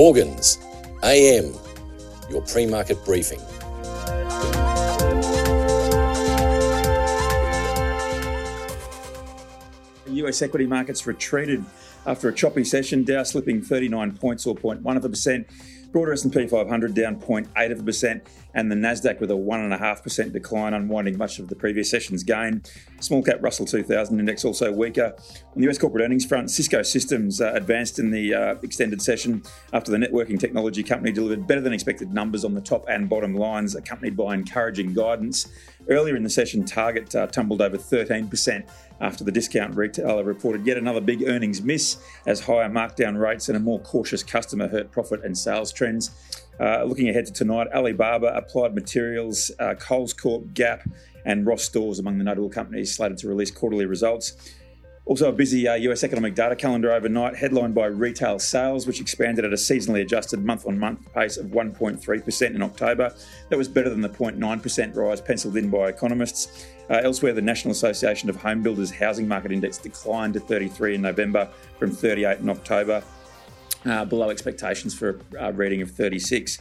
Morgans, AM, your pre market briefing. US equity markets retreated after a choppy session, Dow slipping 39 points or 0.1 of a percent. Broader S&P 500 down 0.8 of a percent, and the Nasdaq with a one and a half percent decline, unwinding much of the previous session's gain. Small cap Russell 2000 index also weaker. On the US corporate earnings front, Cisco Systems uh, advanced in the uh, extended session after the networking technology company delivered better than expected numbers on the top and bottom lines, accompanied by encouraging guidance. Earlier in the session, Target uh, tumbled over 13% after the discount retailer reported yet another big earnings miss as higher markdown rates and a more cautious customer hurt profit and sales trends. Uh, looking ahead to tonight, Alibaba, Applied Materials, uh, Kohl's Corp, Gap, and Ross Stores among the notable companies slated to release quarterly results. Also, a busy uh, US economic data calendar overnight, headlined by retail sales, which expanded at a seasonally adjusted month on month pace of 1.3% in October. That was better than the 0.9% rise penciled in by economists. Uh, elsewhere, the National Association of Home Builders Housing Market Index declined to 33 in November from 38 in October, uh, below expectations for a reading of 36.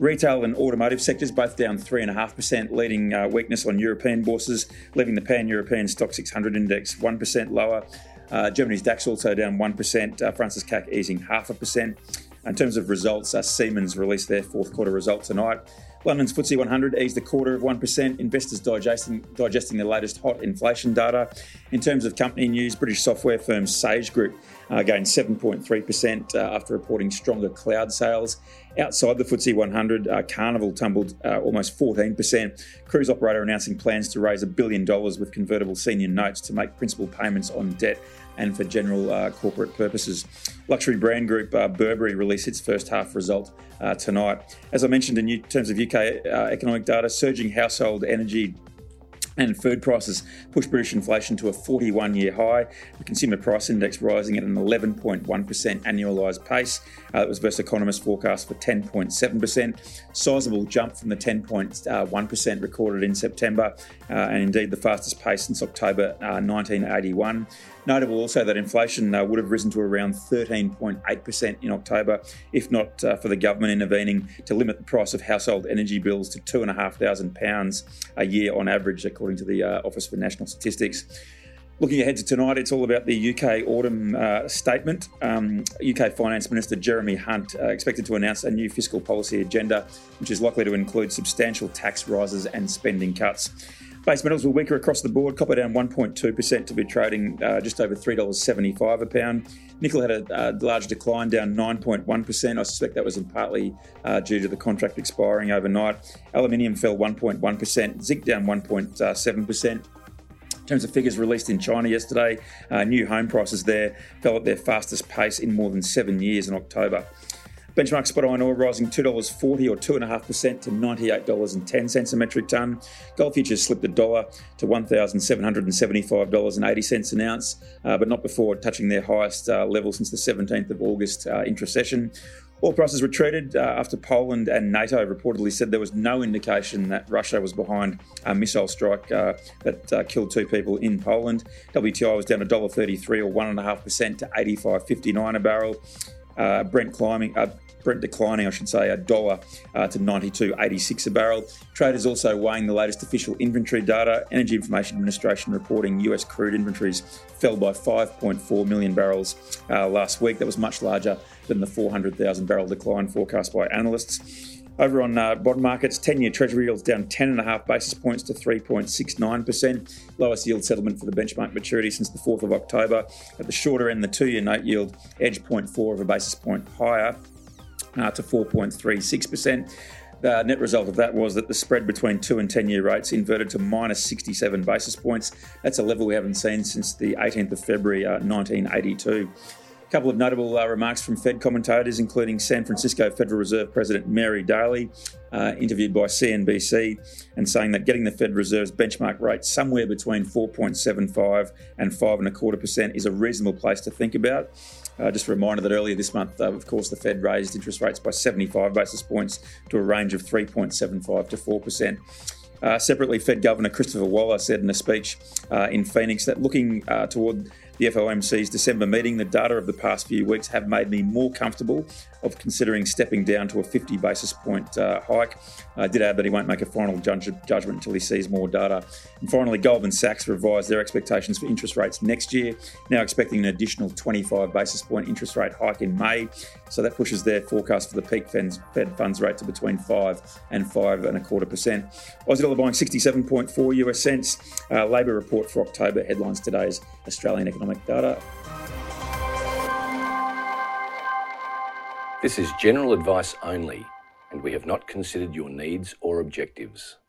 Retail and automotive sectors both down 3.5%, leading uh, weakness on European bourses, leaving the pan European Stoxx 600 index 1% lower. Uh, Germany's DAX also down 1%, uh, France's CAC easing half a percent. In terms of results, uh, Siemens released their fourth quarter result tonight. London's FTSE 100 eased a quarter of 1%, investors digesting, digesting the latest hot inflation data. In terms of company news, British software firm Sage Group uh, gained 7.3% uh, after reporting stronger cloud sales. Outside the FTSE 100, uh, Carnival tumbled uh, almost 14%. Cruise operator announcing plans to raise a billion dollars with convertible senior notes to make principal payments on debt and for general uh, corporate purposes. Luxury brand group uh, Burberry released its first half result uh, tonight. As I mentioned in terms of UK uh, economic data, surging household energy and food prices pushed British inflation to a 41 year high. The consumer price index rising at an 11.1% annualised pace. Uh, that was versus economists' forecast for 10.7%. Sizable jump from the 10.1% recorded in September, uh, and indeed the fastest pace since October uh, 1981. Notable also that inflation uh, would have risen to around 13.8% in October, if not uh, for the government intervening to limit the price of household energy bills to £2,500 a year on average, according to the uh, Office for National Statistics. Looking ahead to tonight, it's all about the UK autumn uh, statement. Um, UK Finance Minister Jeremy Hunt uh, expected to announce a new fiscal policy agenda, which is likely to include substantial tax rises and spending cuts. Base metals were weaker across the board. Copper down 1.2% to be trading uh, just over $3.75 a pound. Nickel had a, a large decline, down 9.1%. I suspect that was in partly uh, due to the contract expiring overnight. Aluminium fell 1.1%. Zinc down 1.7%. In terms of figures released in China yesterday, uh, new home prices there fell at their fastest pace in more than seven years in October. Benchmark spot iron ore rising $2.40 or 2.5% to $98.10 a metric tonne. Gold futures slipped a dollar to $1,775.80 an ounce, uh, but not before touching their highest uh, level since the 17th of August uh, intra-session. Oil prices retreated uh, after Poland and NATO reportedly said there was no indication that Russia was behind a missile strike uh, that uh, killed two people in Poland. WTI was down $1.33 or 1.5% to 85.59 a barrel. Uh, Brent climbing, uh, Brent declining, I should say, a dollar uh, to 92.86 a barrel. Traders also weighing the latest official inventory data. Energy Information Administration reporting US crude inventories fell by 5.4 million barrels uh, last week. That was much larger than the 400,000 barrel decline forecast by analysts. Over on uh, bond markets, 10 year Treasury yields down 10.5 basis points to 3.69%. Lowest yield settlement for the benchmark maturity since the 4th of October. At the shorter end, the two year note yield edged 0.4 of a basis point higher uh, to 4.36%. The net result of that was that the spread between two and 10 year rates inverted to minus 67 basis points. That's a level we haven't seen since the 18th of February uh, 1982. Couple of notable uh, remarks from Fed commentators, including San Francisco Federal Reserve President Mary Daly, uh, interviewed by CNBC, and saying that getting the Fed Reserve's benchmark rate somewhere between 4.75 and 5.25% is a reasonable place to think about. Uh, just a reminder that earlier this month, uh, of course, the Fed raised interest rates by 75 basis points to a range of 3.75 to 4%. Uh, separately, Fed Governor Christopher Waller said in a speech uh, in Phoenix that looking uh, toward the FOMC's December meeting, the data of the past few weeks have made me more comfortable of considering stepping down to a 50 basis point uh, hike. I did add that he won't make a final judge- judgment until he sees more data. And finally, Goldman Sachs revised their expectations for interest rates next year, now expecting an additional 25 basis point interest rate hike in May. So that pushes their forecast for the peak Fed funds rate to between 5 and 5 and a quarter percent. Aussie dollar buying 67.4 US cents. Uh, Labour report for October headlines today's Australian economic data. This is general advice only, and we have not considered your needs or objectives.